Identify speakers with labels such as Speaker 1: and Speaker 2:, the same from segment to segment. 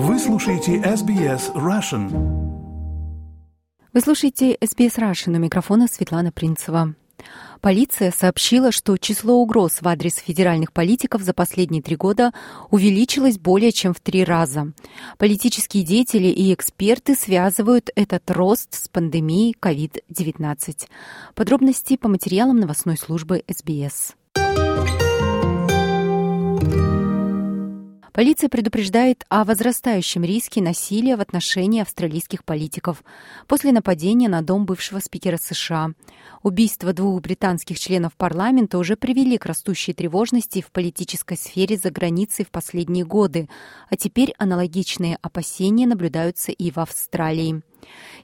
Speaker 1: Вы слушаете SBS Russian.
Speaker 2: Вы слушаете SBS Russian. У микрофона Светлана Принцева. Полиция сообщила, что число угроз в адрес федеральных политиков за последние три года увеличилось более чем в три раза. Политические деятели и эксперты связывают этот рост с пандемией COVID-19. Подробности по материалам новостной службы СБС. Полиция предупреждает о возрастающем риске насилия в отношении австралийских политиков после нападения на дом бывшего спикера США. Убийства двух британских членов парламента уже привели к растущей тревожности в политической сфере за границей в последние годы, а теперь аналогичные опасения наблюдаются и в Австралии.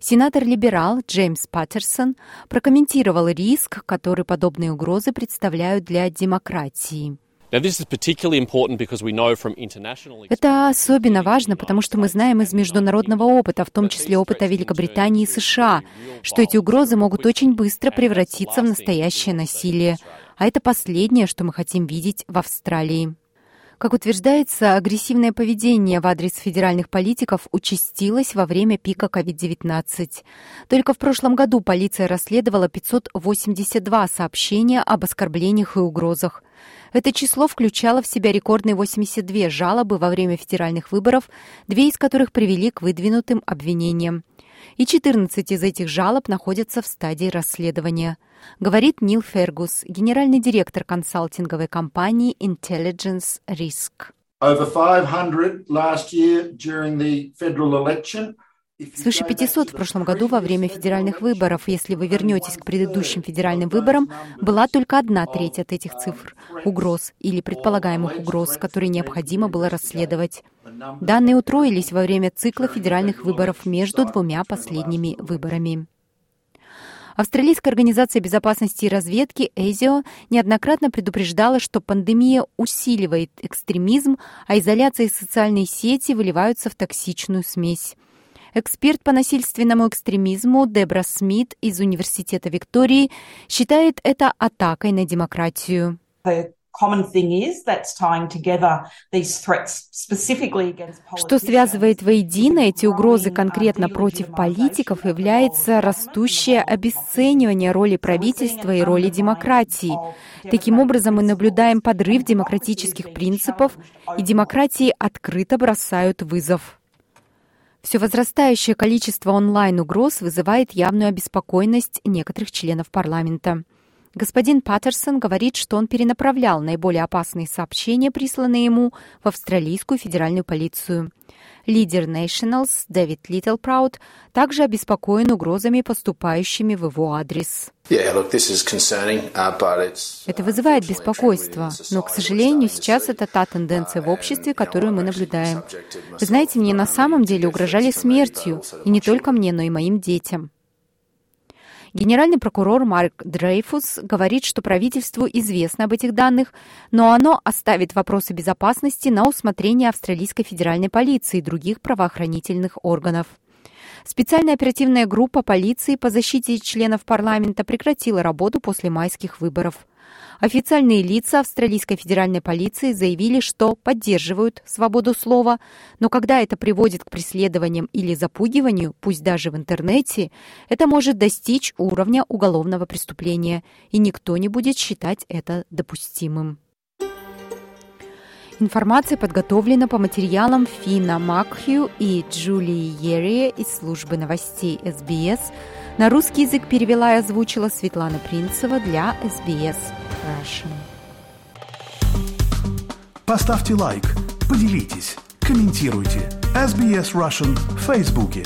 Speaker 2: Сенатор-либерал Джеймс Паттерсон прокомментировал риск, который подобные угрозы представляют для демократии.
Speaker 3: Это
Speaker 2: особенно важно, потому что мы знаем из международного опыта, в том числе опыта Великобритании и США, что эти угрозы могут очень быстро превратиться в настоящее насилие. А это последнее, что мы хотим видеть в Австралии. Как утверждается, агрессивное поведение в адрес федеральных политиков участилось во время пика COVID-19. Только в прошлом году полиция расследовала 582 сообщения об оскорблениях и угрозах. Это число включало в себя рекордные 82 жалобы во время федеральных выборов, две из которых привели к выдвинутым обвинениям. И 14 из этих жалоб находятся в стадии расследования, говорит Нил Фергус, генеральный директор консалтинговой компании Intelligence Risk.
Speaker 4: Over 500 last year during the federal election –
Speaker 2: Свыше 500 в прошлом году во время федеральных выборов. Если вы вернетесь к предыдущим федеральным выборам, была только одна треть от этих цифр — угроз или предполагаемых угроз, которые необходимо было расследовать. Данные утроились во время цикла федеральных выборов между двумя последними выборами. Австралийская организация безопасности и разведки ЭЗИО неоднократно предупреждала, что пандемия усиливает экстремизм, а изоляция и социальные сети выливаются в токсичную смесь. Эксперт по насильственному экстремизму Дебра Смит из Университета Виктории считает это атакой на демократию. Что связывает воедино эти угрозы конкретно против политиков, является растущее обесценивание роли правительства и роли демократии. Таким образом, мы наблюдаем подрыв демократических принципов, и демократии открыто бросают вызов. Все возрастающее количество онлайн-угроз вызывает явную обеспокоенность некоторых членов парламента. Господин Паттерсон говорит, что он перенаправлял наиболее опасные сообщения, присланные ему в австралийскую федеральную полицию. Лидер Nationals Дэвид Литтлпраут также обеспокоен угрозами, поступающими в его адрес.
Speaker 3: Uh,
Speaker 2: это вызывает беспокойство, но, к сожалению, сейчас это та тенденция в обществе, которую мы наблюдаем. Вы знаете, мне на самом деле угрожали смертью, и не только мне, но и моим детям. Генеральный прокурор Марк Дрейфус говорит, что правительству известно об этих данных, но оно оставит вопросы безопасности на усмотрение австралийской федеральной полиции и других правоохранительных органов. Специальная оперативная группа полиции по защите членов парламента прекратила работу после майских выборов. Официальные лица австралийской федеральной полиции заявили, что поддерживают свободу слова, но когда это приводит к преследованиям или запугиванию, пусть даже в интернете, это может достичь уровня уголовного преступления, и никто не будет считать это допустимым. Информация подготовлена по материалам Фина Макхью и Джулии Ерри из службы новостей СБС. На русский язык перевела и озвучила Светлана Принцева для СБС Russian.
Speaker 1: Поставьте лайк, поделитесь, комментируйте. SBS Russian в Фейсбуке.